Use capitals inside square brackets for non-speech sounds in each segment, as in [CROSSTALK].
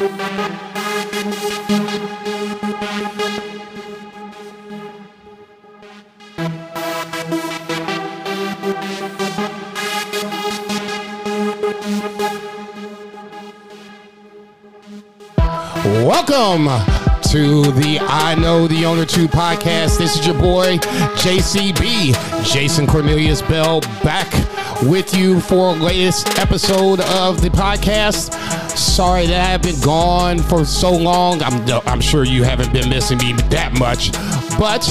Welcome to the I Know the Owner Too podcast. This is your boy, JCB, Jason Cornelius Bell, back with you for latest episode of the podcast. Sorry that I've been gone for so long. I'm, I'm sure you haven't been missing me that much, but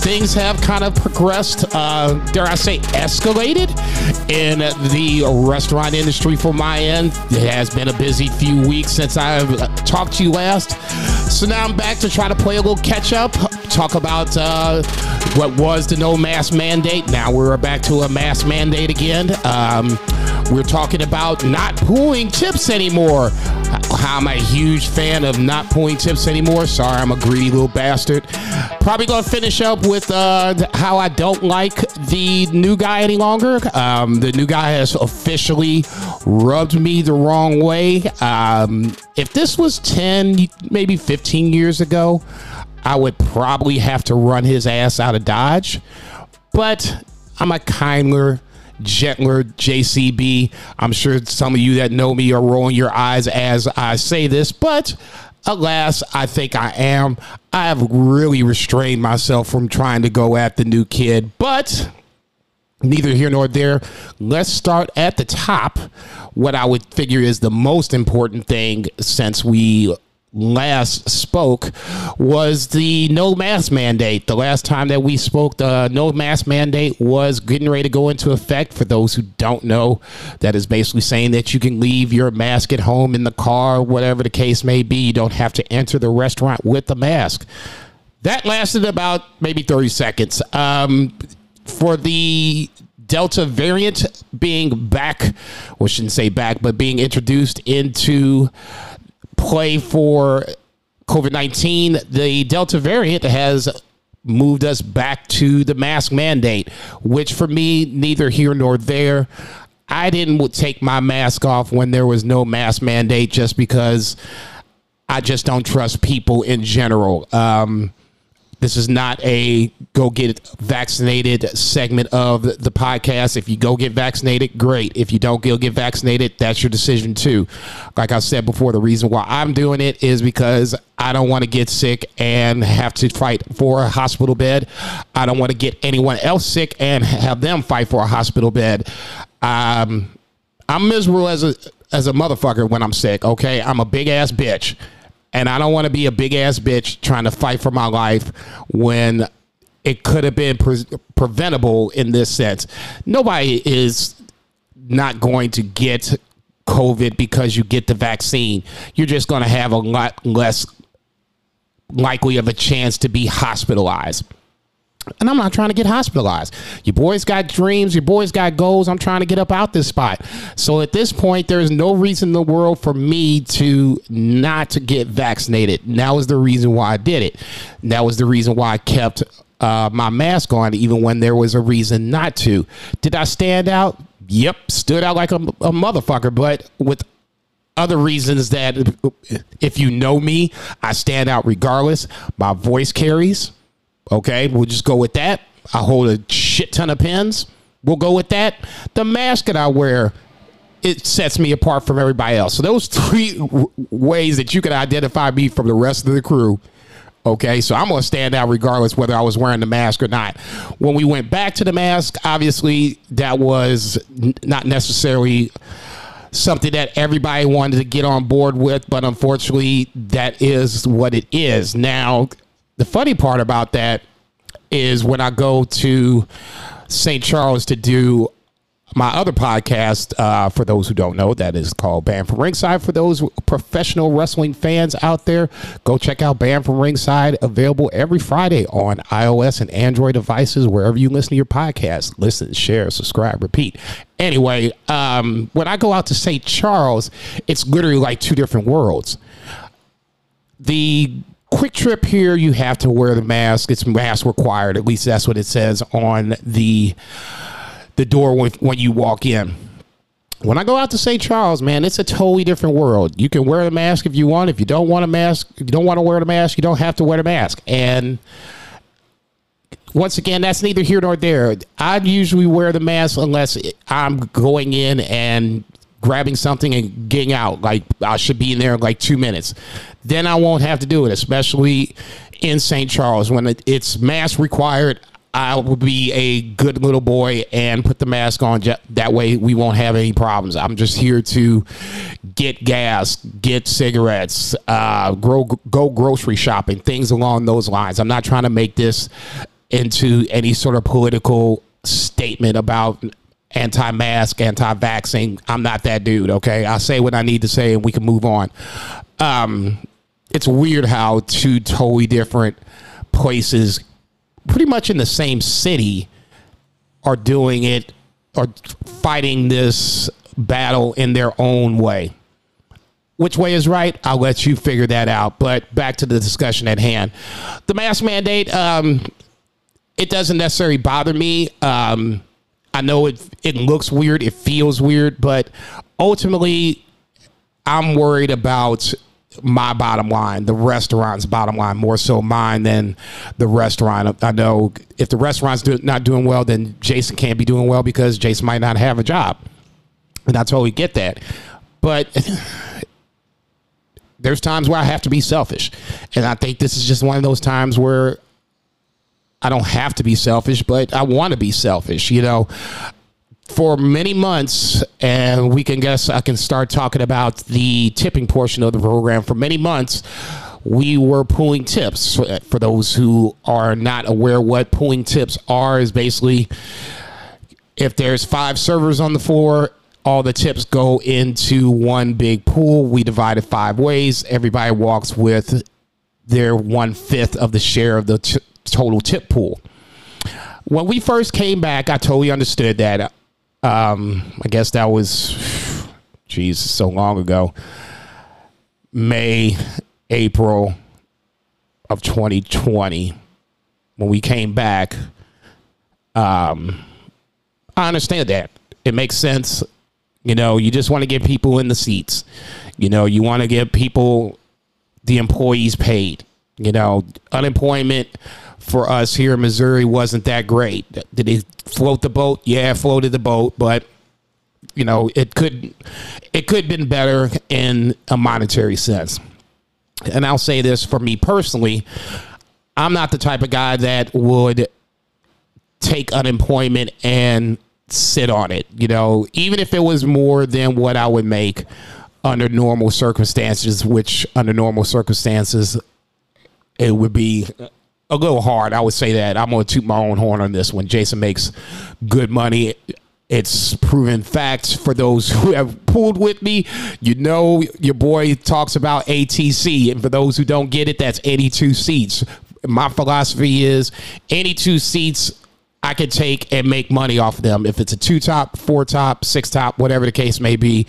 things have kind of progressed, uh, dare I say, escalated in the restaurant industry for my end. It has been a busy few weeks since I've talked to you last. So now I'm back to try to play a little catch up, talk about uh, what was the no mask mandate. Now we're back to a mask mandate again. Um, we're talking about not pooling tips anymore. I'm a huge fan of not pooling tips anymore. Sorry, I'm a greedy little bastard. Probably gonna finish up with uh, how I don't like the new guy any longer. Um, the new guy has officially rubbed me the wrong way. Um, if this was 10, maybe 15 years ago, I would probably have to run his ass out of Dodge. But I'm a kinder, gentler JCB. I'm sure some of you that know me are rolling your eyes as I say this, but alas, I think I am. I have really restrained myself from trying to go at the new kid, but neither here nor there. Let's start at the top. What I would figure is the most important thing since we last spoke was the no mask mandate. The last time that we spoke, the no mask mandate was getting ready to go into effect. For those who don't know, that is basically saying that you can leave your mask at home in the car, whatever the case may be. You don't have to enter the restaurant with a mask. That lasted about maybe 30 seconds. Um, for the Delta variant being back, well, shouldn't say back, but being introduced into play for COVID 19, the Delta variant has moved us back to the mask mandate, which for me, neither here nor there. I didn't take my mask off when there was no mask mandate just because I just don't trust people in general. Um, this is not a go get vaccinated segment of the podcast. If you go get vaccinated, great. If you don't go get vaccinated, that's your decision too. Like I said before, the reason why I'm doing it is because I don't want to get sick and have to fight for a hospital bed. I don't want to get anyone else sick and have them fight for a hospital bed. Um, I'm miserable as a as a motherfucker when I'm sick. Okay, I'm a big ass bitch. And I don't want to be a big ass bitch trying to fight for my life when it could have been pre- preventable in this sense. Nobody is not going to get COVID because you get the vaccine. You're just going to have a lot less likely of a chance to be hospitalized. And I'm not trying to get hospitalized. Your boys got dreams. Your boys got goals. I'm trying to get up out this spot. So at this point, there's no reason in the world for me to not to get vaccinated. That was the reason why I did it. That was the reason why I kept uh, my mask on, even when there was a reason not to. Did I stand out? Yep, stood out like a, a motherfucker, but with other reasons that if you know me, I stand out regardless. My voice carries. Okay, we'll just go with that. I hold a shit ton of pens. We'll go with that. The mask that I wear, it sets me apart from everybody else. So those three w- ways that you can identify me from the rest of the crew. Okay, so I'm gonna stand out regardless whether I was wearing the mask or not. When we went back to the mask, obviously that was n- not necessarily something that everybody wanted to get on board with, but unfortunately, that is what it is. Now, the funny part about that is when I go to St. Charles to do my other podcast, uh, for those who don't know, that is called Banned from Ringside. For those professional wrestling fans out there, go check out Banned from Ringside, available every Friday on iOS and Android devices, wherever you listen to your podcast. Listen, share, subscribe, repeat. Anyway, um, when I go out to St. Charles, it's literally like two different worlds. The QuikTrip here, you have to wear the mask. It's mask required. At least that's what it says on the the door when, when you walk in. when I go out to St. Charles, man, it's a totally different world. You can wear the mask if you want. If you don't want a mask, you don't want to wear the mask, you don't have to wear the mask. And once again, that's neither here nor there. I usually wear the mask unless I'm going in and grabbing something and getting out. Like I should be in there in like two minutes. Then I won't have to do it, especially in St. Charles when it's mask required. I will be a good little boy and put the mask on. That way, we won't have any problems. I'm just here to get gas, get cigarettes, uh, grow, go grocery shopping, things along those lines. I'm not trying to make this into any sort of political statement about anti-mask, anti-vaccine. I'm not that dude. Okay, I say what I need to say, and we can move on. Um, it's weird how two totally different places pretty much in the same city are doing it are fighting this battle in their own way. Which way is right? I'll let you figure that out. But back to the discussion at hand. The mask mandate, um, it doesn't necessarily bother me. Um, I know it it looks weird, it feels weird, but ultimately I'm worried about my bottom line, the restaurant's bottom line, more so mine than the restaurant. I know if the restaurant's do, not doing well, then Jason can't be doing well because Jason might not have a job. And I totally get that. But [SIGHS] there's times where I have to be selfish. And I think this is just one of those times where I don't have to be selfish, but I want to be selfish. You know, for many months, and we can guess I can start talking about the tipping portion of the program. For many months, we were pooling tips. For those who are not aware, what pooling tips are is basically if there's five servers on the floor, all the tips go into one big pool. We divide it five ways. Everybody walks with their one fifth of the share of the total tip pool. When we first came back, I totally understood that um, I guess that was, geez, so long ago. May, April of 2020, when we came back. Um, I understand that. It makes sense. You know, you just want to get people in the seats. You know, you want to get people, the employees paid. You know, unemployment for us here in Missouri wasn't that great. Did he float the boat? Yeah, floated the boat, but you know it could it could have been better in a monetary sense. And I'll say this for me personally, I'm not the type of guy that would take unemployment and sit on it. You know, even if it was more than what I would make under normal circumstances, which under normal circumstances it would be a little hard. I would say that. I'm going to toot my own horn on this one. Jason makes good money. It's proven fact for those who [LAUGHS] have pulled with me. You know, your boy talks about ATC. And for those who don't get it, that's 82 seats. My philosophy is 82 seats I could take and make money off of them. If it's a two top, four top, six top, whatever the case may be,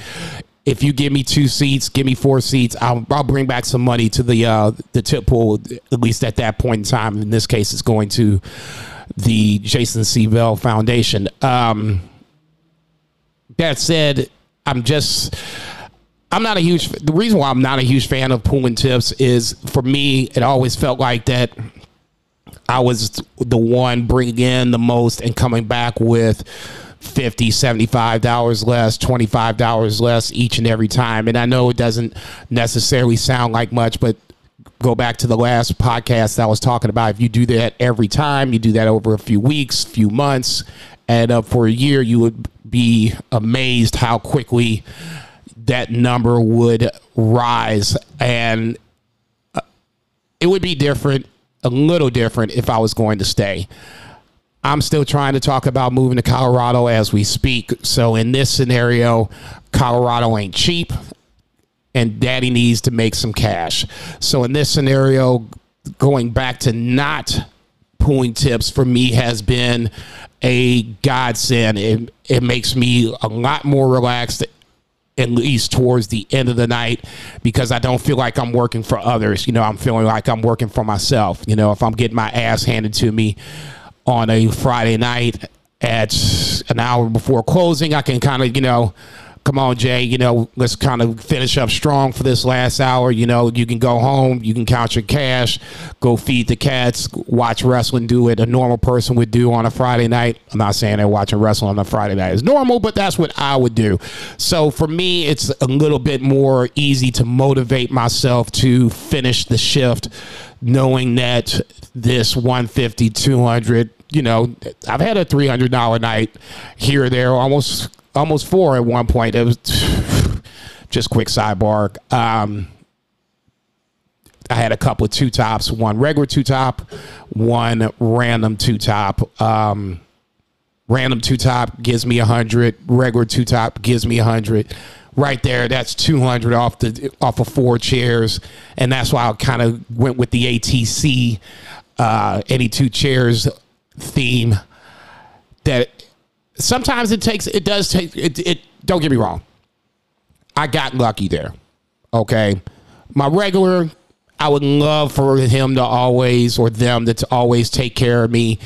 if you give me two seats, give me four seats, I'll, I'll bring back some money to the uh, the tip pool. At least at that point in time. In this case, it's going to the Jason C. Bell Foundation. Um, that said, I'm just. I'm not a huge. The reason why I'm not a huge fan of pooling tips is for me, it always felt like that I was the one bringing in the most and coming back with 50 $75 less, $25 less each and every time. And I know it doesn't necessarily sound like much, but go back to the last podcast I was talking about. If you do that every time, you do that over a few weeks, few months, and for a year, you would be amazed how quickly that number would rise. And uh, it would be different, a little different if I was going to stay. I'm still trying to talk about moving to Colorado as we speak. So in this scenario, Colorado ain't cheap and daddy needs to make some cash. So in this scenario, going back to not pooling tips for me has been a godsend. It, it makes me a lot more relaxed at least towards the end of the night because I don't feel like I'm working for others. You know, I'm feeling like I'm working for myself. You know, if I'm getting my ass handed to me on a Friday night at an hour before closing, I can kind of, you know, come on, Jay, you know, let's kind of finish up strong for this last hour. You know, you can go home, you can count your cash, go feed the cats, watch wrestling, do it a normal person would do on a Friday night. I'm not saying that watching wrestling on a Friday night is normal, but that's what I would do. So for me, it's a little bit more easy to motivate myself to finish the shift knowing that this 150, 200, you know, I've had a $300 night here or there, almost almost four at one point. It was [SIGHS] just quick sidebar. Um, I had a couple of two tops, one regular two top, one random two top. Um, random two top gives me a hundred. Regular two top gives me a hundred. Right there, that's two hundred off the off of four chairs, and that's why I kind of went with the ATC uh, any two chairs theme. That sometimes it takes it does take it, it don't get me wrong i got lucky there okay my regular i would love for him to always or them to always take care of me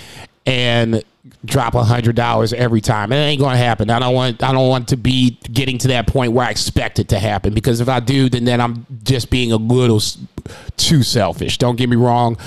and drop a hundred dollars every time. It ain't gonna happen. I don't want I don't want to be getting to that point where I expect it to happen because if I do, then then I'm just being a little too selfish. Don't get me wrong.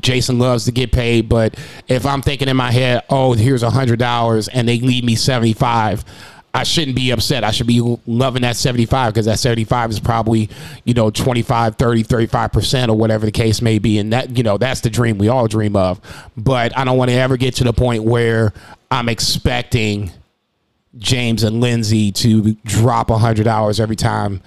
Jason loves to get paid, but if I'm thinking in my head, oh, here's a hundred dollars and they leave me seventy five, I shouldn't be upset. I should be loving that 75 because that 75 is probably, you know, 25, 30, 35% or whatever the case may be. And that, you know, that's the dream we all dream of. But I don't want to ever get to the point where I'm expecting James and Lindsay to drop a hundred dollars every time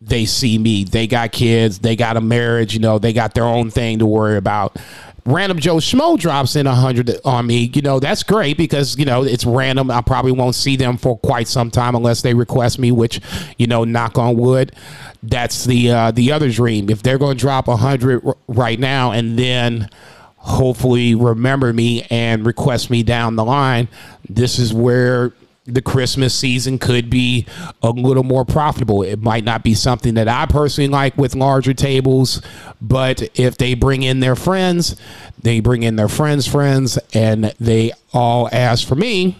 they see me. They got kids, they got a marriage, you know, they got their own thing to worry about random Joe Schmo drops in a hundred on me, you know, that's great because, you know, it's random. I probably won't see them for quite some time unless they request me, which, you know, knock on wood. That's the uh, the other dream. If they're going to drop a hundred right now and then hopefully remember me and request me down the line, this is where the Christmas season could be a little more profitable. It might not be something that I personally like with larger tables, but if they bring in their friends, they bring in their friends' friends, and they all ask for me,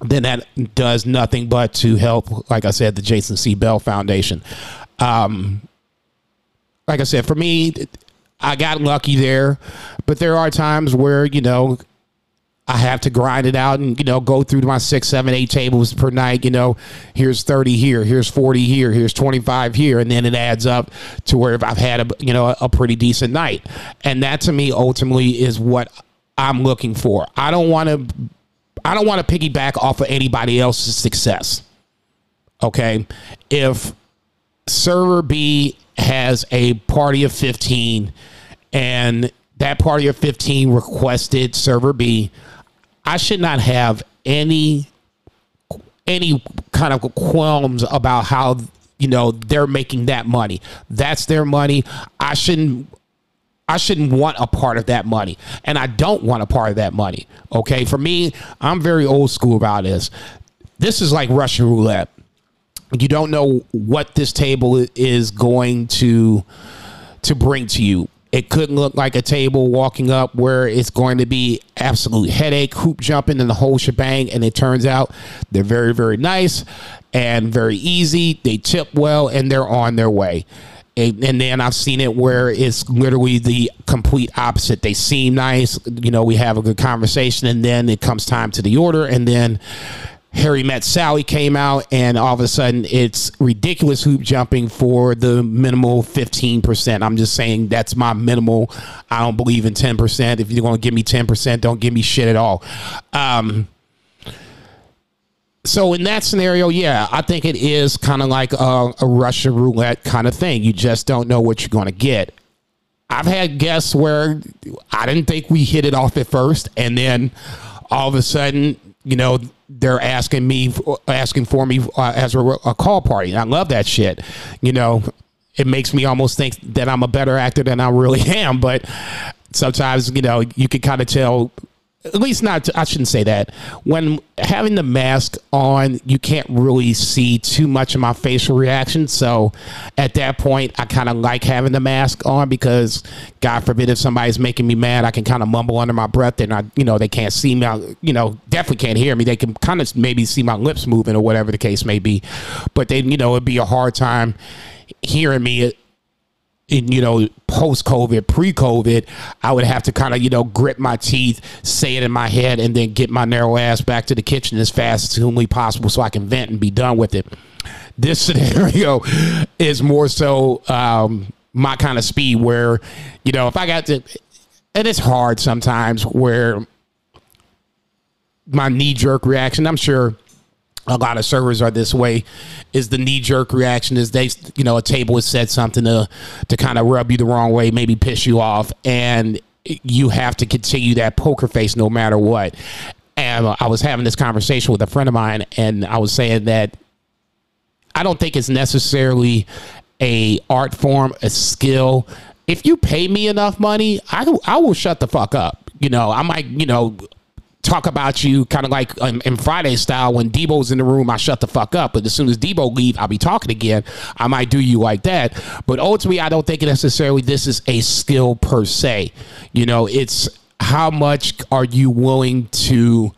then that does nothing but to help, like I said, the Jason C. Bell Foundation. Um, like I said, for me, I got lucky there, but there are times where, you know, I have to grind it out and you know go through my six, seven, eight tables per night. You know, here's thirty here, here's forty here, here's twenty five here, and then it adds up to where I've had a you know a pretty decent night, and that to me ultimately is what I'm looking for. I don't want to, I don't want to piggyback off of anybody else's success. Okay, if server B has a party of fifteen, and that party of fifteen requested server B I should not have any any kind of qualms about how you know they're making that money. That's their money. I shouldn't I shouldn't want a part of that money. And I don't want a part of that money. Okay? For me, I'm very old school about this. This is like Russian roulette. You don't know what this table is going to to bring to you. It couldn't look like a table walking up where it's going to be absolute headache, hoop jumping, and the whole shebang. And it turns out they're very, very nice and very easy. They tip well and they're on their way. And, and, then I've seen it where it's literally the complete opposite. They seem nice, you know, we have a good conversation, and then it comes time to the order, and then Harry Met Sally came out, and all of a sudden it's ridiculous hoop jumping for the minimal 15%. I'm just saying that's my minimal. I don't believe in 10%. If you're going to give me 10%, don't give me shit at all. Um, so in that scenario, yeah, I think it is kind of like a, a Russian roulette kind of thing. You just don't know what you're going to get. I've had guests where I didn't think we hit it off at first, and then all of a sudden you know, they're asking me, asking for me uh, as a, a call party. I love that shit. You know, it makes me almost think that I'm a better actor than I really [LAUGHS] am. But sometimes, you know, you can kind of tell at least not i shouldn't say that. When having the mask on you can't really see too much of my facial reaction. So at that point i kind of like having the mask on because god forbid if somebody's making me mad i can kind of mumble under my breath. And i you know they can't see me I, you know definitely can't hear me. They can kind of maybe see my lips moving or whatever the case may be. But they you know it'd be a hard time hearing me in you know post COVID, pre COVID, I would have to kind of you know grit my teeth, say it in my head, and then get my narrow ass back to the kitchen as fast as humanly possible so I can vent and be done with it. This [LAUGHS] scenario is more so um, my kind of speed, where you know if I got to, and it's hard sometimes where my knee jerk reaction. I'm sure a lot of servers are this way. Is the knee jerk reaction is they you know a table has said something to to kind of rub you the wrong way maybe piss you off and you have to continue that poker face no matter what. And i was having this conversation with a friend of mine and i was saying that i don't think it's necessarily a art form a skill. If you pay me enough money i, I will shut the fuck up. You know i might you know talk about you kind of like um, in Friday style. When Deebo's in the room, I shut the fuck up. But as soon as Deebo leave, I'll be talking again. I might do you like that. But ultimately, I don't think necessarily this is a skill per se. You know, it's how much are you willing to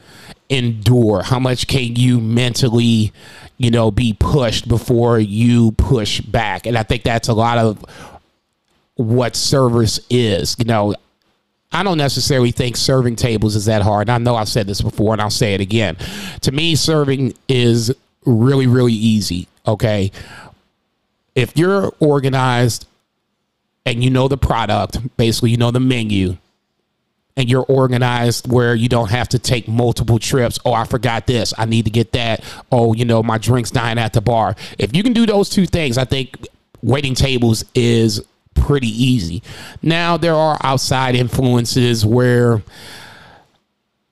endure? How much can you mentally, you know, be pushed before you push back? And I think that's a lot of what service is. You know, I don't necessarily think serving tables is that hard. I know I've said this before and I'll say it again. To me, serving is really, really easy. Okay. If you're organized and you know the product, basically, you know the menu, and you're organized where you don't have to take multiple trips. Oh, I forgot this. I need to get that. Oh, you know, my drink's dying at the bar. If you can do those two things, I think waiting tables is pretty easy. Now there are outside influences where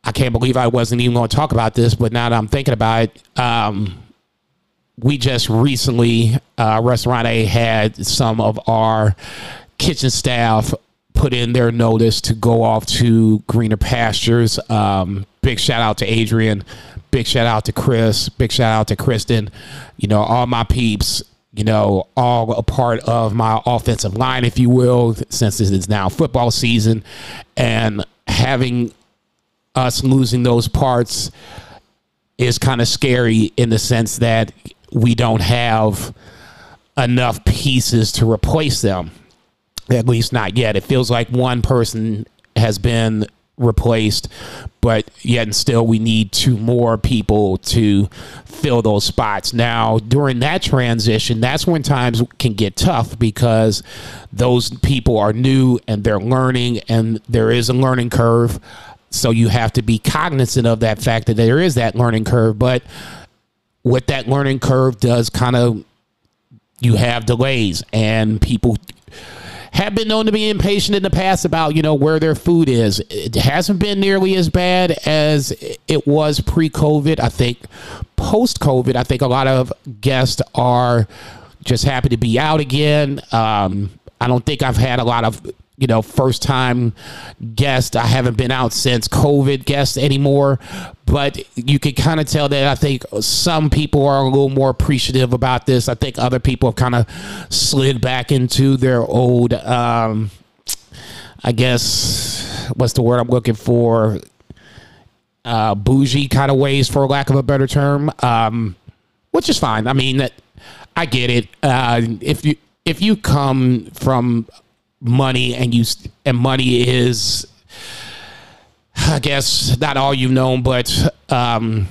I can't believe I wasn't even going to talk about this, but now that I'm thinking about it, um, we just recently uh, Restaurant A had some of our kitchen staff put in their notice to go off to greener pastures. Um, big shout out to Adrian. Big shout out to Chris. Big shout out to Kristen. You know, all my peeps you know, all a part of my offensive line, if you will, since it is now football season. And having us losing those parts is kind of scary in the sense that we don't have enough pieces to replace them. At least not yet. It feels like one person has been replaced, but yet and still we need two more people to fill those spots. Now, during that transition, that's when times can get tough because those people are new and they're learning and there is a learning curve. So you have to be cognizant of that fact that there is that learning curve, but what that learning curve does kind of you have delays and people have been known to be impatient in the past about, you know, where their food is. It hasn't been nearly as bad as it was pre COVID. I think post COVID, I think a lot of guests are just happy to be out again. Um, I don't think I've had a lot of you know, first time guest. I haven't been out since COVID guest anymore, but you can kind of tell that I think some people are a little more appreciative about this. I think other people have kind of slid back into their old, um, I guess, what's the word I'm looking for? Uh, bougie kind of ways, for lack of a better term, um, which is fine. I mean, I get it. Uh, if you if you come from money and you and money is I guess not all you've known, but um,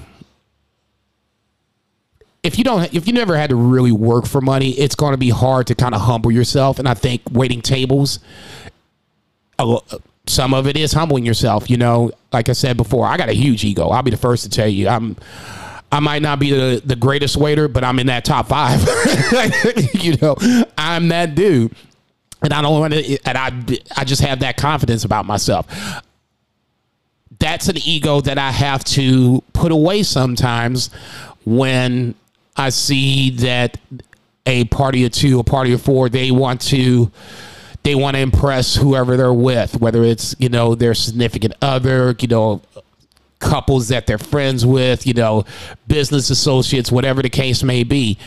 if you don't, if you never had to really work for money, it's going to be hard to kind of humble yourself. And I think waiting tables, some of it is humbling yourself. You know, like I said before, I got a huge ego. I'll be the first to tell you, I'm. I might not be the, the greatest waiter, but I'm in that top five. [LAUGHS] you know, I'm that dude and I don't want to, and I, I just have that confidence about myself. That's an ego that I have to put away sometimes when I see that a party of two, a party of four, they want to, they want to impress whoever they're with, whether it's you know their significant other, you know, couples that they're friends with, you know, business associates, whatever the case may be.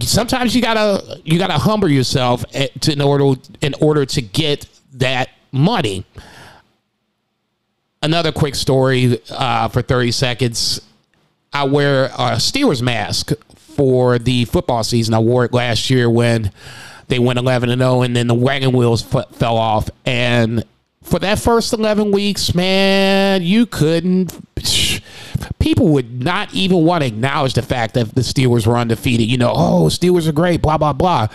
Sometimes you gotta you gotta humble yourself to, in order in order to get that money. Another quick story uh, for thirty seconds. I wear a Steelers mask for the football season. I wore it last year when they went 11 and 0 and then the wagon wheels f- fell off and for that first 11 weeks, man, you couldn't. People would not even want to acknowledge the fact that the Steelers were undefeated. You know, oh, Steelers are great, blah, blah, blah.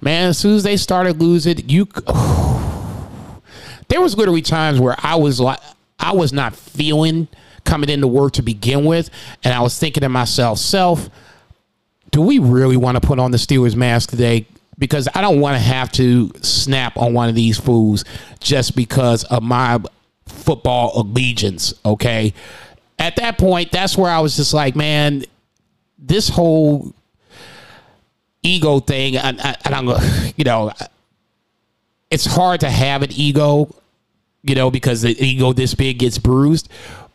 Man, as soon as they started losing, you. [SIGHS] There was literally times where I was like, I was not feeling coming into work to begin with. And I was thinking to myself, self, do we really want to put on the Steelers mask today? because I don't want to have to snap on one of these fools just because of my football allegiance. Okay. At that point, that's where I was just like, man, this whole ego thing, and I, I, [LAUGHS] you know, it's hard to have an ego, you know, because the ego this big gets bruised.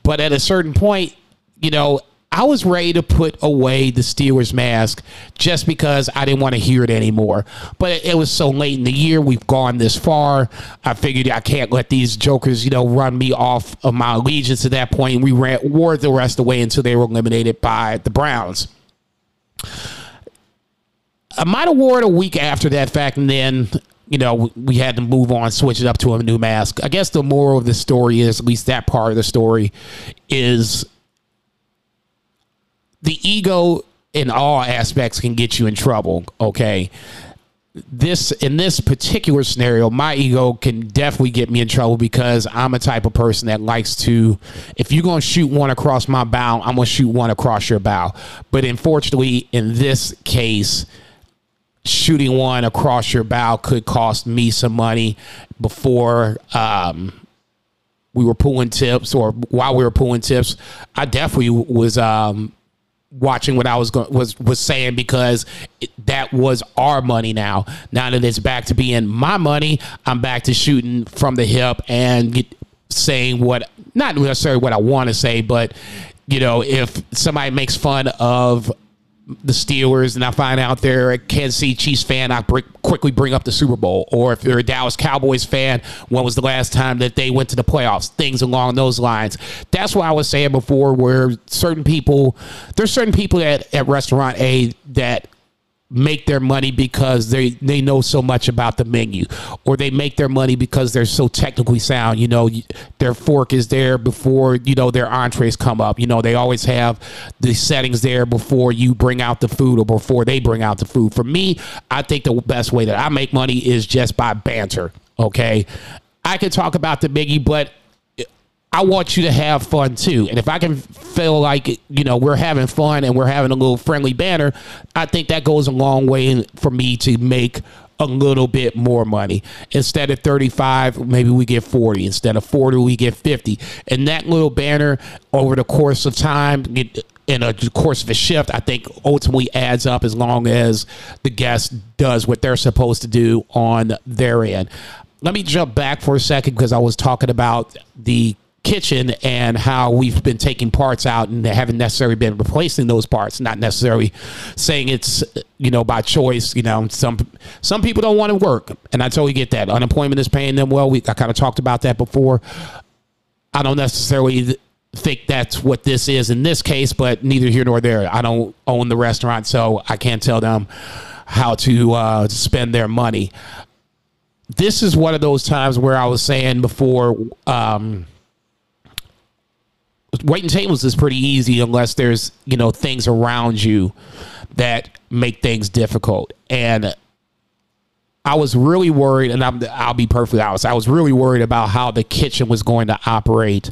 But at a certain point, you know, I was ready to put away the Steelers mask just because I didn't want to hear it anymore. But it, was so late in the year. We've gone this far. I figured I can't let these jokers, you know, run me off of my allegiance at that point. We ran, wore the rest of the way until they were eliminated by the Browns. I might have wore it a week after that fact, and then you know, we had to move on, switch it up to a new mask. I guess the moral of the story is, at least that part of the story, is the ego in all aspects can get you in trouble. Okay. This in this particular scenario, my ego can definitely get me in trouble because I'm a type of person that likes to. If you're gonna shoot one across my bow, I'm gonna shoot one across your bow. But unfortunately, in this case, shooting one across your bow could cost me some money before um, we were pooling tips or while we were pooling tips. I definitely was um, watching what I was going was was saying because it, that was our money now. Now that it's back to being my money, I'm back to shooting from the hip and get, saying what not necessarily what I want to say, but you know, if somebody makes fun of the Steelers and I find out they're a Kansas City Chiefs fan, I br- quickly bring up the Super Bowl. Or if they're a Dallas Cowboys fan, when was the last time that they went to the playoffs? Things along those lines. That's what I was saying before, where certain people, there's certain people at, at Restaurant A that make their money because they they know so much about the menu or they make their money because they're so technically sound you know their fork is there before you know their entrees come up. You know they always have the settings there before you bring out the food or before they bring out the food. For me i think the best way that i make money is just by banter okay? I can talk about the menu but I want you to have fun too. And if I can feel like, you know, we're having fun and we're having a little friendly banner, I think that goes a long way for me to make a little bit more money. Instead of 35, maybe we get 40. Instead of 40, we get 50. And that little banner over the course of time, in a course of a shift, I think ultimately adds up as long as the guest does what they're supposed to do on their end. Let me jump back for a second because I was talking about the kitchen and how we've been taking parts out and haven't necessarily been replacing those parts not necessarily saying it's you know by choice you know. Some some people don't want to work and i totally get that. Unemployment is paying them well. We i kind of talked about that before. I don't necessarily think that's what this is in this case but neither here nor there. I don't own the restaurant so i can't tell them how to uh, spend their money. This is one of those times where i was saying before um, waiting tables is pretty easy unless there's you know things around you that make things difficult and I was really worried, and I'm, I'll be perfectly honest. I was really worried about how the kitchen was going to operate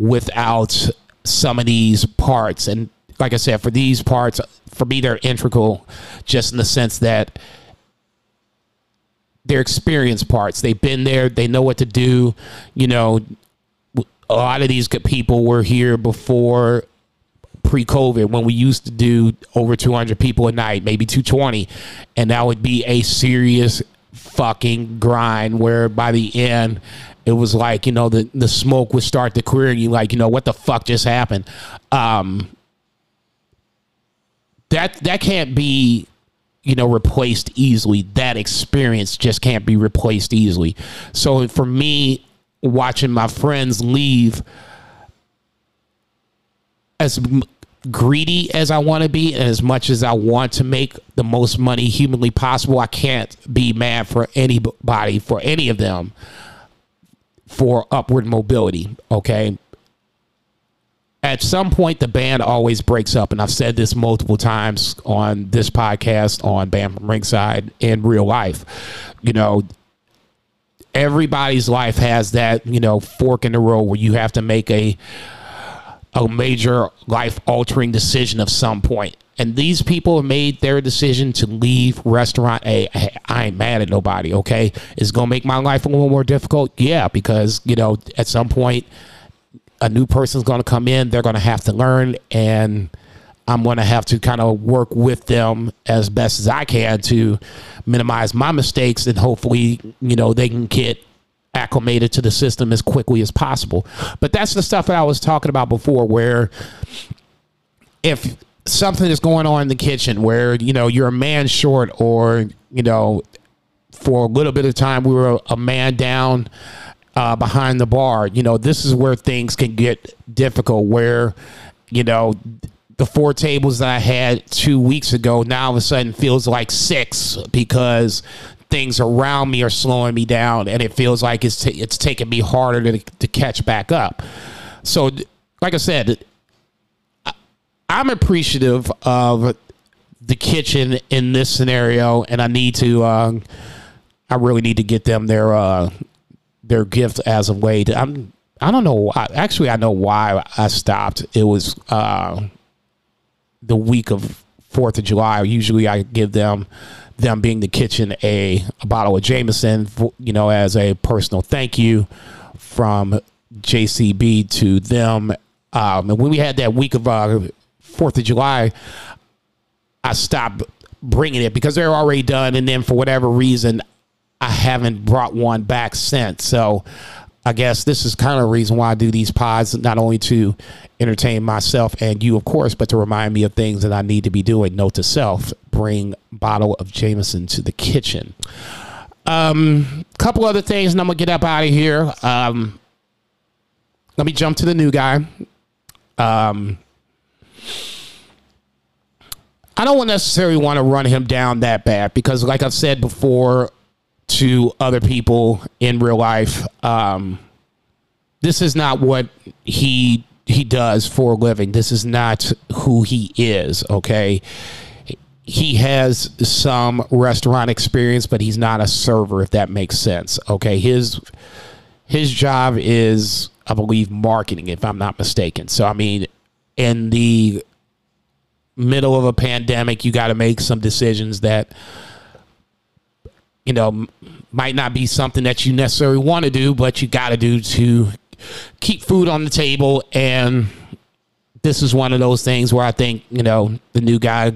without some of these parts. And like I said, for these parts, for me, they're integral, just in the sense that they're experienced parts. They've been there. They know what to do. You know, a lot of these people were here before pre-COVID when we used to do over 200 people a night, maybe 220, and that would be a serious fucking grind where by the end it was like you know the the smoke would start to clear and you like you know what the fuck just happened? Um that that can't be you know replaced easily. That experience just can't be replaced easily. So for me watching my friends leave as greedy as I want to be and as much as I want to make the most money humanly possible, I can't be mad for anybody, for any of them, for upward mobility. Okay. At some point, the band always breaks up. And I've said this multiple times on this podcast, on Banned from Ringside, in real life. You know, everybody's life has that, you know, fork in the road where you have to make a a major life altering decision of some point. And these people have made their decision to leave restaurant A. I ain't mad at nobody, okay? It's to make my life a little more difficult. Yeah, because, you know, at some point, a new person's to come in. They're to have to learn. And I'm going to have to kind of work with them as best as I can to minimize my mistakes. And hopefully, you know, they can get acclimated to the system as quickly as possible. But that's the stuff that I was talking about before, where if something is going on in the kitchen where, you know, you're a man short or, you know, for a little bit of time we were a man down uh, behind the bar, you know, this is where things can get difficult where, you know, the four tables that I had two weeks ago now all of a sudden feels like six because things around me are slowing me down, and it feels like it's t- it's taking me harder to to catch back up. So, like I said, I'm appreciative of the kitchen in this scenario, and I need to. Uh, I really need to get them their uh, their gift as a way to. I'm. I don't know. Why. Actually, I know why I stopped. It was uh, the week of Fourth of July. Usually, I give them them being the kitchen a, a bottle of Jameson, you know, as a personal thank you from JCB to them. Um, and when we had that week of uh, Fourth of July, I stopped bringing it because they're already done, and then for whatever reason, I haven't brought one back since. So I guess this is kind of the reason why I do these pods, not only to entertain myself and you, of course, but to remind me of things that I need to be doing. Note to self: bring bottle of Jameson to the kitchen. Um, couple other things, and I'm gonna get up out of here. Um, let me jump to the new guy. Um, I don't necessarily want to run him down that bad because, like I've said before to other people in real life, um, this is not what he he does for a living. This is not who he is. Okay, he has some restaurant experience, but he's not a server. If that makes sense. Okay, his his job is, I believe, marketing. If I'm not mistaken. So I mean, in the middle of a pandemic, you got to make some decisions that you know might not be something that you necessarily want to do, but you got to do to keep food on the table. And this is one of those things where I think, you know, the new guy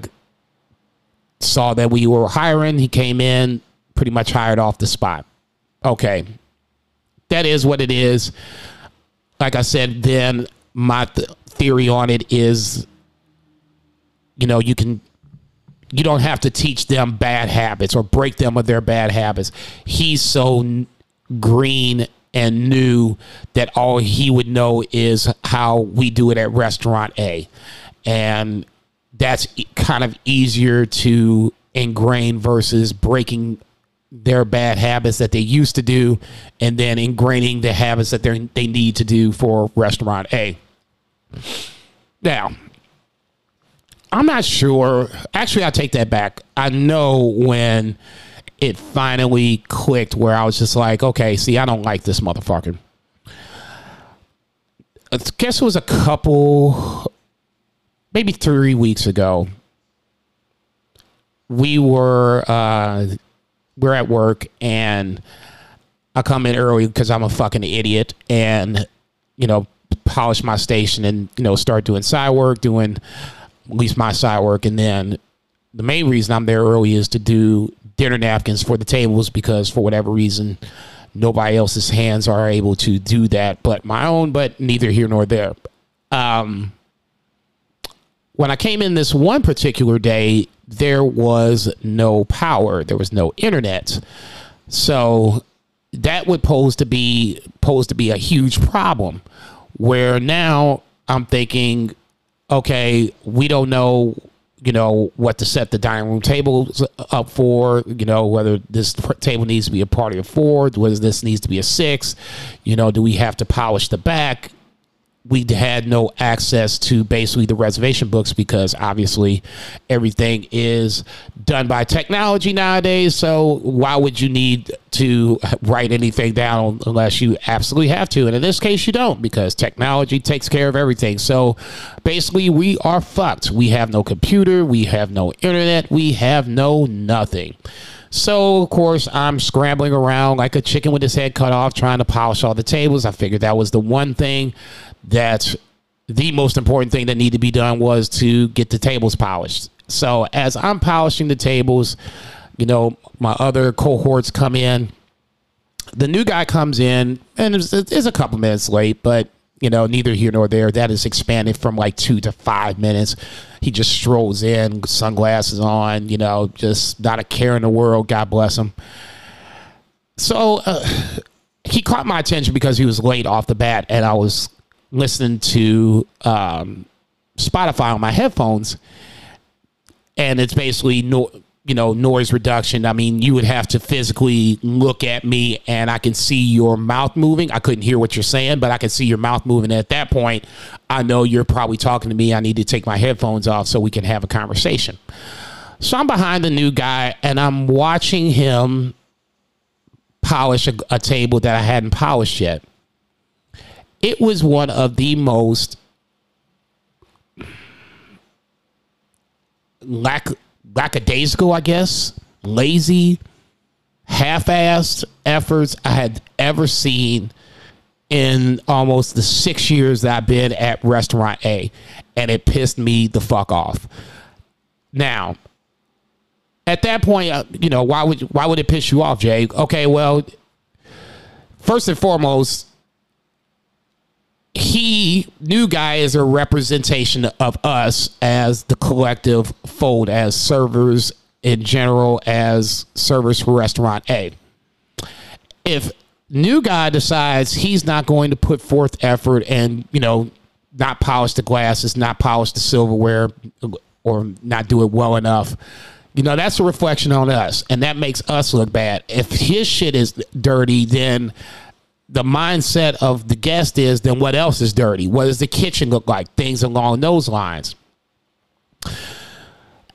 saw that we were hiring. He came in, pretty much hired off the spot. Okay. That is what it is. Like I said, then my th- theory on it is, you know, you can you don't have to teach them bad habits or break them of their bad habits. He's so green and new that all he would know is how we do it at restaurant A. And that's kind of easier to ingrain versus breaking their bad habits that they used to do and then ingraining the habits that they they need to do for restaurant A. Now, I'm not sure. Actually, I take that back. I know when it finally clicked where I was just like, okay, see, I don't like this motherfucker. I guess it was a couple, maybe three weeks ago. We were uh, we're at work and I come in early because I'm a fucking idiot and you know polish my station and you know start doing side work, doing at least my side work, and then the main reason I'm there early is to do dinner napkins for the tables because for whatever reason nobody else's hands are able to do that but my own but neither here nor there. Um, when i came in this one particular day there was no power. There was no internet. So that would pose to be pose to be a huge problem where now i'm thinking okay we don't know you know what to set the dining room tables up for you know whether this table needs to be a party of four whether this needs to be a six you know do we have to polish the back we had no access to basically the reservation books because obviously everything is done by technology nowadays. So why would you need to write anything down unless you absolutely have to? And in this case, you don't because technology takes care of everything. So basically, we are fucked. We have no computer, we have no internet, we have no nothing. So, of course, I'm scrambling around like a chicken with his head cut off, trying to polish all the tables. I figured that was the one thing that the most important thing that needed to be done was to get the tables polished. So as I'm polishing the tables, you know, my other cohorts come in. The new guy comes in and it's, it's a couple minutes late, but you know, neither here nor there. That is expanded from like two to five minutes. He just strolls in, sunglasses on, you know, just not a care in the world. God bless him. So uh, he caught my attention because he was late off the bat, and I was listening to um, Spotify on my headphones, and it's basically no, you know, noise reduction. I mean, you would have to physically look at me, and I can see your mouth moving. I couldn't hear what you're saying, but I can see your mouth moving. At that point, I know you're probably talking to me. I need to take my headphones off so we can have a conversation. So I'm behind the new guy, and I'm watching him polish a, a table that I hadn't polished yet it was one of the most lack lackadaisical, I guess, lazy, half-assed efforts I had ever seen in almost the six years that I've been at Restaurant A, and it pissed me the fuck off. Now, at that point, uh, you know why would why would it piss you off, Jay? Okay, well, first and foremost, he new guy is a representation of us as the collective fold as servers in general as servers for restaurant A. If new guy decides he's not going to put forth effort and you know not polish the glasses, not polish the silverware, or not do it well enough. You know, that's a reflection on us, and that makes us look bad. If his shit is dirty, then the mindset of the guest is then what else is dirty? What does the kitchen look like? Things along those lines.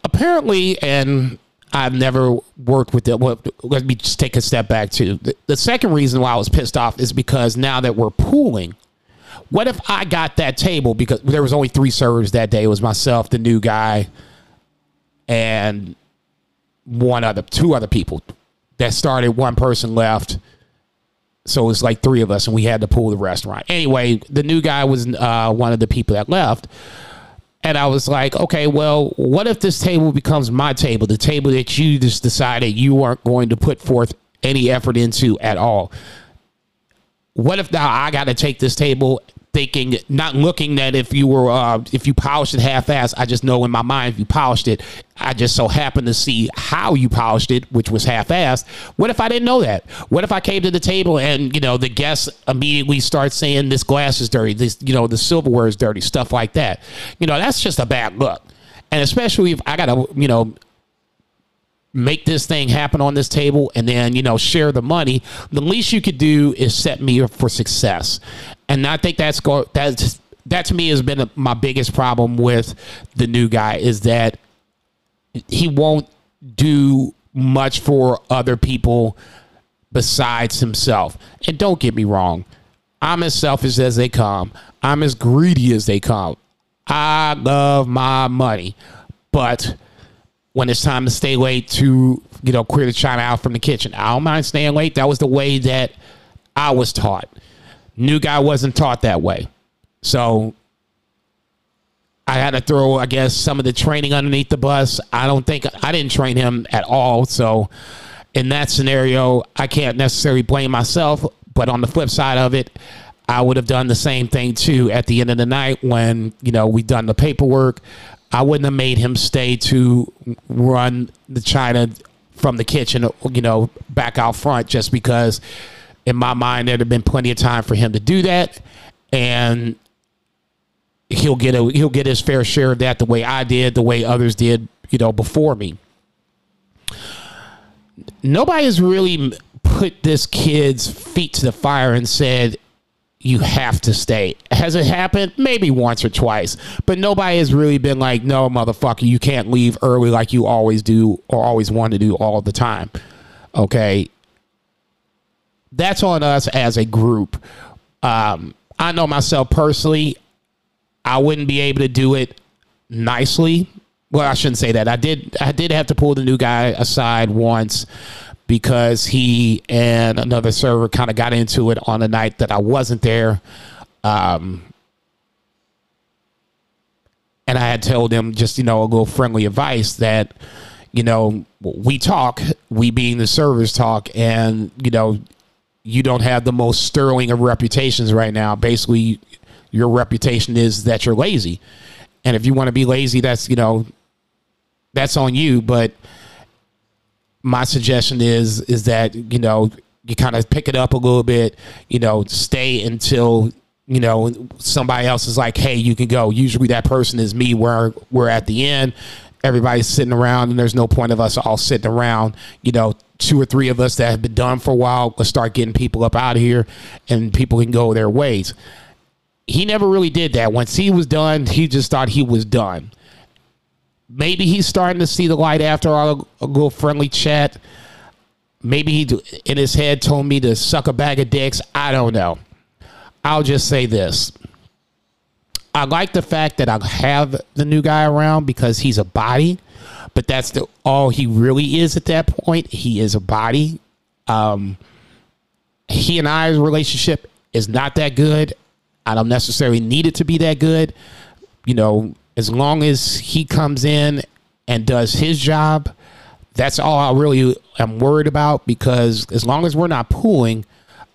Apparently, and I've never worked with it. Well, let me just take a step back to the, the second reason why I was pissed off is because now that we're pooling, what if I got that table because there was only three servers that day? It was myself, the new guy, and one other, two other people that started. One person left so it was like three of us, and we had to pull the restaurant. Anyway, the new guy was uh, one of the people that left. And I was like, okay, well, what if this table becomes my table, the table that you just decided you weren't going to put forth any effort into at all? What if now I got to take this table thinking, not looking that if you were, uh, if you polished it half-ass, I just know in my mind if you polished it, I just so happened to see how you polished it, which was half-assed. What if I didn't know that? What if I came to the table and you know the guests immediately start saying this glass is dirty, this you know the silverware is dirty, stuff like that. You know that's just a bad look, and especially if I got to you know make this thing happen on this table and then you know share the money the least you could do is set me up for success and i think that's go that's that to me has been a, my biggest problem with the new guy is that he won't do much for other people besides himself and don't get me wrong i'm as selfish as they come i'm as greedy as they come i love my money but when it's time to stay late to you know clear the china out from the kitchen. I don't mind staying late. That was the way that I was taught. New guy wasn't taught that way, so I had to throw, I guess, some of the training underneath the bus. I don't think I didn't train him at all. So, in that scenario, I can't necessarily blame myself. But on the flip side of it, I would have done the same thing too at the end of the night when, you know, we done the paperwork. I wouldn't have made him stay to run the China from the kitchen, you know, back out front just because in my mind there'd have been plenty of time for him to do that. And he'll get a he'll get his fair share of that the way I did, the way others did, you know, before me. Nobody has really put this kid's feet to the fire and said you have to stay. Has it happened? Maybe once or twice, but nobody has really been like, "No, motherfucker, you can't leave early like you always do or always want to do all the time." Okay, that's on us as a group. Um, I know myself personally. I wouldn't be able to do it nicely. Well, I shouldn't say that. I did. I did have to pull the new guy aside once because he and another server kind of got into it on a night that I wasn't there. Um, and I had told him just you know a little friendly advice that you know we talk, we being the servers talk, and you know you don't have the most sterling of reputations right now. Basically, your reputation is that you're lazy. And if you want to be lazy, that's, you know, that's on you. But my suggestion is, is that, you know, you kind of pick it up a little bit, you know, stay until, you know, somebody else is like, hey, you can go. Usually that person is me where we're at the end. Everybody's sitting around and there's no point of us all sitting around, you know, two or three of us that have been done for a while. Let's start getting people up out of here and people can go their ways he never really did that. Once he was done, he just thought he was done. Maybe he's starting to see the light after our a little friendly chat. Maybe he, in his head, told me to suck a bag of dicks. I don't know. I'll just say this. I like the fact that I have the new guy around because he's a body, but that's the all he really is at that point. He is a body. Um, he and I's relationship is not that good I don't necessarily need it to be that good. You know, as long as he comes in and does his job, that's all I really am worried about because as long as we're not pooling,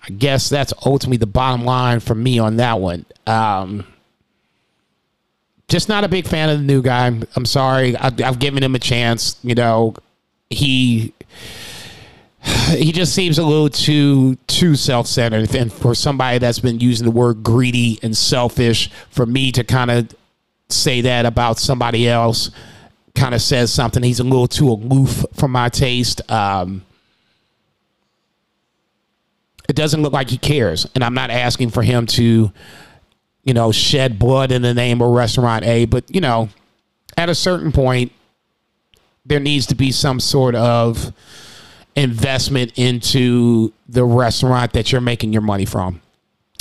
I guess that's ultimately the bottom line for me on that one. Um, just not a big fan of the new guy. I'm sorry. I, I've given him a chance. You know, he he just seems a little too too self-centered and for somebody that's been using the word greedy and selfish for me to kind of say that about somebody else kind of says something he's a little too aloof for my taste um, it doesn't look like he cares and i'm not asking for him to you know shed blood in the name of restaurant a but you know at a certain point there needs to be some sort of investment into the restaurant that you're making your money from.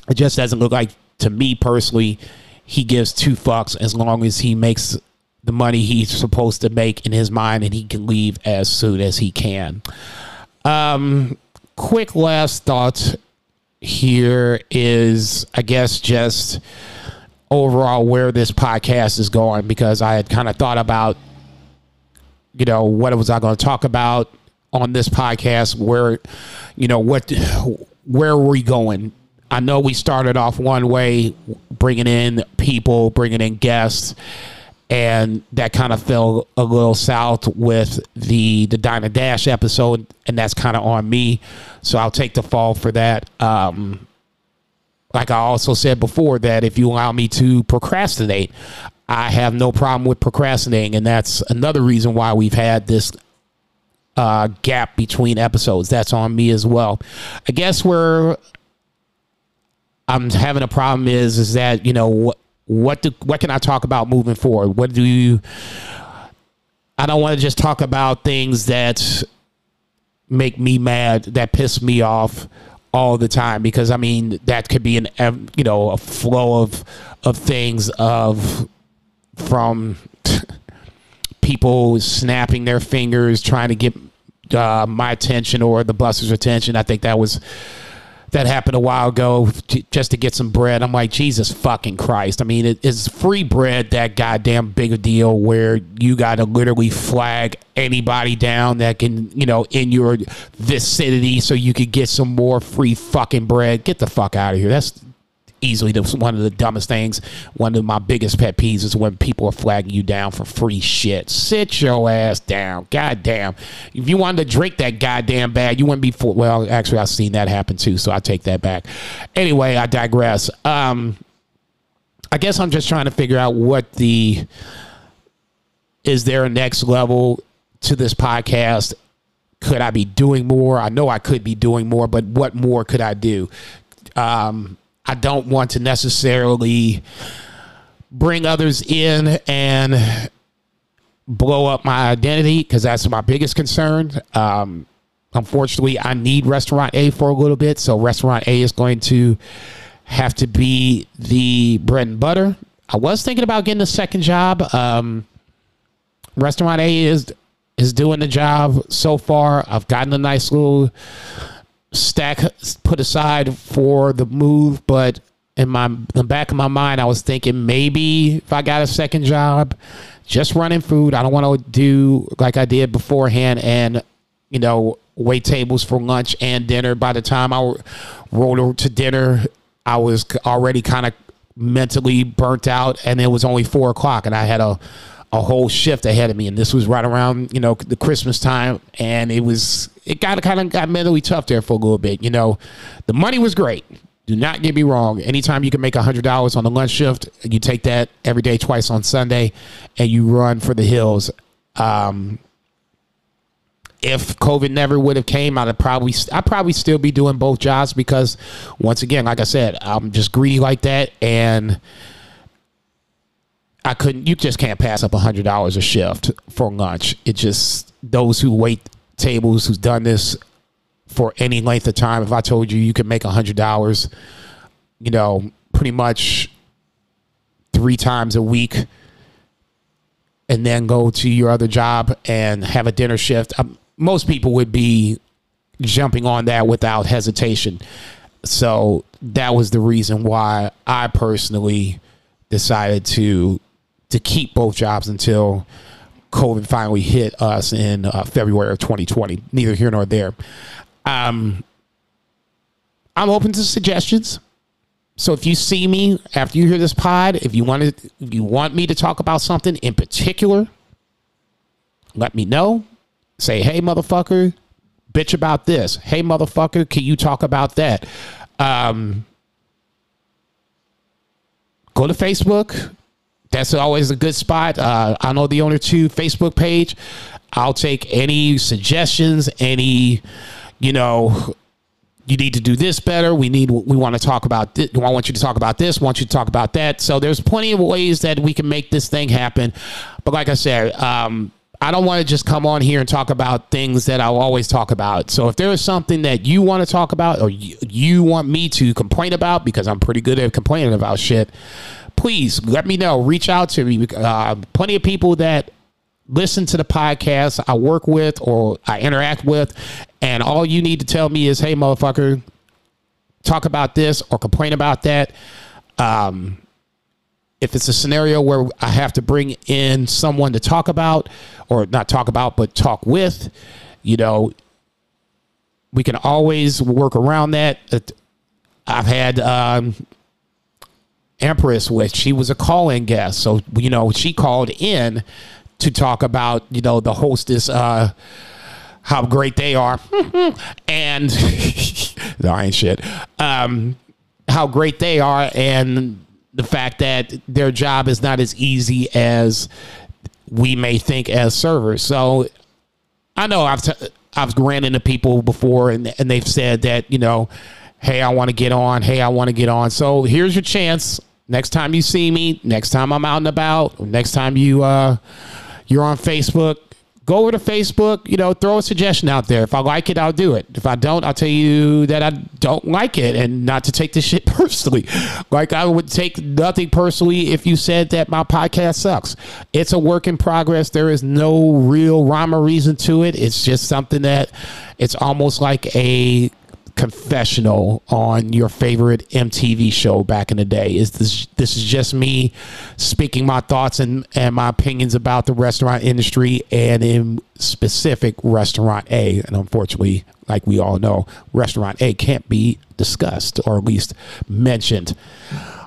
It just doesn't look like to me personally he gives two fucks as long as he makes the money he's supposed to make in his mind and he can leave as soon as he can. Um quick last thought here is I guess just overall where this podcast is going because I had kind of thought about you know what was I going to talk about on this podcast? Where you know what where are we going? I know we started off one way bringing in people bringing in guests and that kind of fell a little south with the the Diner Dash episode, and that's kind of on me. So I'll take the fall for that. Um, like I also said before, that if you allow me to procrastinate, I have no problem with procrastinating, and that's another reason why we've had this uh, gap between episodes. That's on me as well. I guess where I'm having a problem is is that you know what do what can I talk about moving forward? What do you? I don't want to just talk about things that make me mad, that piss me off all the time because I mean that could be an you know a flow of of things of from [LAUGHS] people snapping their fingers trying to get uh, my attention or the bus's attention. I think that was that happened a while ago just to get some bread. I'm like, Jesus fucking Christ. I mean, it is free bread that goddamn big a deal where you got to literally flag anybody down that can, you know, in your vicinity so you could get some more free fucking bread. Get the fuck out of here. That's easily the, one of the dumbest things. One of my biggest pet peeves is when people are flagging you down for free shit. Sit your ass down. Goddamn. If you wanted to drink that goddamn bag, you wouldn't be full. Well, actually, I've seen that happen too, so I take that back. Anyway, I digress. Um, I guess I'm just trying to figure out what the is there a next level to this podcast could I be doing more? I know I could be doing more, but what more could I do? Um, I don't want to necessarily bring others in and blow up my identity because that's my biggest concern. Um, unfortunately, I need Restaurant A for a little bit, so Restaurant A is going to have to be the bread and butter. I was thinking about getting a second job. Um, Restaurant A is is doing the job so far. I've gotten a nice little stack put aside for the move, but in my in the back of my mind, I was thinking maybe if I got a second job, just running food. I don't want to do like I did beforehand, and you know, wait tables for lunch and dinner. By the time I rolled over to dinner, I was already kind of mentally burnt out, and it was only four o'clock, and I had a a whole shift ahead of me, and this was right around you know the Christmas time, and it was it got kind of got mentally tough there for a little bit. You know, the money was great. Do not get me wrong. Anytime you can make hundred dollars on the lunch shift, you take that every day, twice on Sunday, and you run for the hills. Um, if COVID never would have came, I'd probably I'd probably still be doing both jobs because once again, like I said, I'm just greedy like that, and I couldn't. You just can't pass up hundred dollars a shift for lunch. It just those who wait tables who's done this for any length of time. If I told you you could make hundred dollars, you know, pretty much three times a week, and then go to your other job and have a dinner shift, um, most people would be jumping on that without hesitation. So that was the reason why I personally decided to to keep both jobs until COVID finally hit us in uh, February of 2020. Neither here nor there. Um, I'm open to suggestions. So if you see me after you hear this pod, if you want to, if you want me to talk about something in particular, let me know. Say, hey, motherfucker, bitch about this. Hey, motherfucker, can you talk about that? Um, go to Facebook, that's always a good spot. Uh, I know the owner too Facebook page. I'll take any suggestions, any, you know, you need to do this better. We need, we want to talk about this. I want you to talk about this. want you to talk about that. So there's plenty of ways that we can make this thing happen. But like I said, um, I don't want to just come on here and talk about things that I'll always talk about. So if there is something that you want to talk about or you, you want me to complain about, because I'm pretty good at complaining about shit, please let me know. Reach out to me. Uh, plenty of people that listen to the podcast I work with or I interact with, and all you need to tell me is, "Hey, motherfucker, talk about this or complain about that." Um, if it's a scenario where I have to bring in someone to talk about, or not talk about, but talk with, you know, we can always work around that. I've had um, Empress with. She was a call-in guest, so you know she called in to talk about you know the hostess. Uh, how great they are, [LAUGHS] and [LAUGHS] no, I ain't shit. Um, how great they are, and the fact that their job is not as easy as we may think as servers. So I know I've t- I've ran into people before, and and they've said that you know, hey, I want to get on. Hey, I want to get on. So here's your chance next time you see me, next time I'm out and about, next time you uh, you're on Facebook, go over to Facebook, you know, throw a suggestion out there. If I like it, I'll do it. If I don't, I'll tell you that I don't like it and not to take this [LAUGHS] shit personally. Like I would take nothing personally if you said that my podcast sucks. It's a work in progress. There is no real rhyme or reason to it. It's just something that it's almost like a confessional on your favorite MTV show back in the day. Is this this is just me speaking my thoughts and, and my opinions about the restaurant industry and in specific restaurant A. And unfortunately, like we all know, restaurant A can't be discussed or at least mentioned.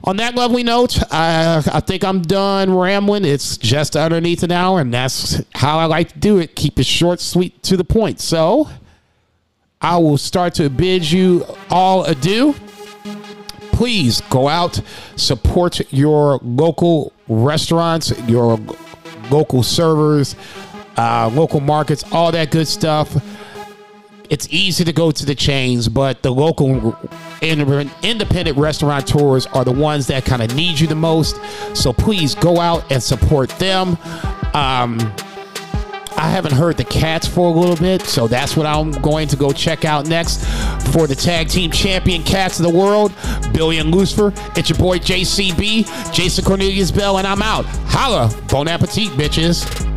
On that lovely note, I, I think I'm done rambling. It's just underneath an hour, and that's how I like to do it. Keep it short, sweet, to the point. So I will start to bid you all adieu. Please go out, support your local restaurants, your local servers, uh, local markets, all that good stuff. It's easy to go to the chains, but the local independent restaurateurs are the ones that kind of need you the most. So please go out and support them. Um, I haven't heard the Cats for a little bit, so that's what I'm going to go check out next for the tag team champion Cats of the world, Billy and Lucifer. It's your boy JCB, Jason Cornelius Bell, and I'm out. Holla, bon appetit, bitches.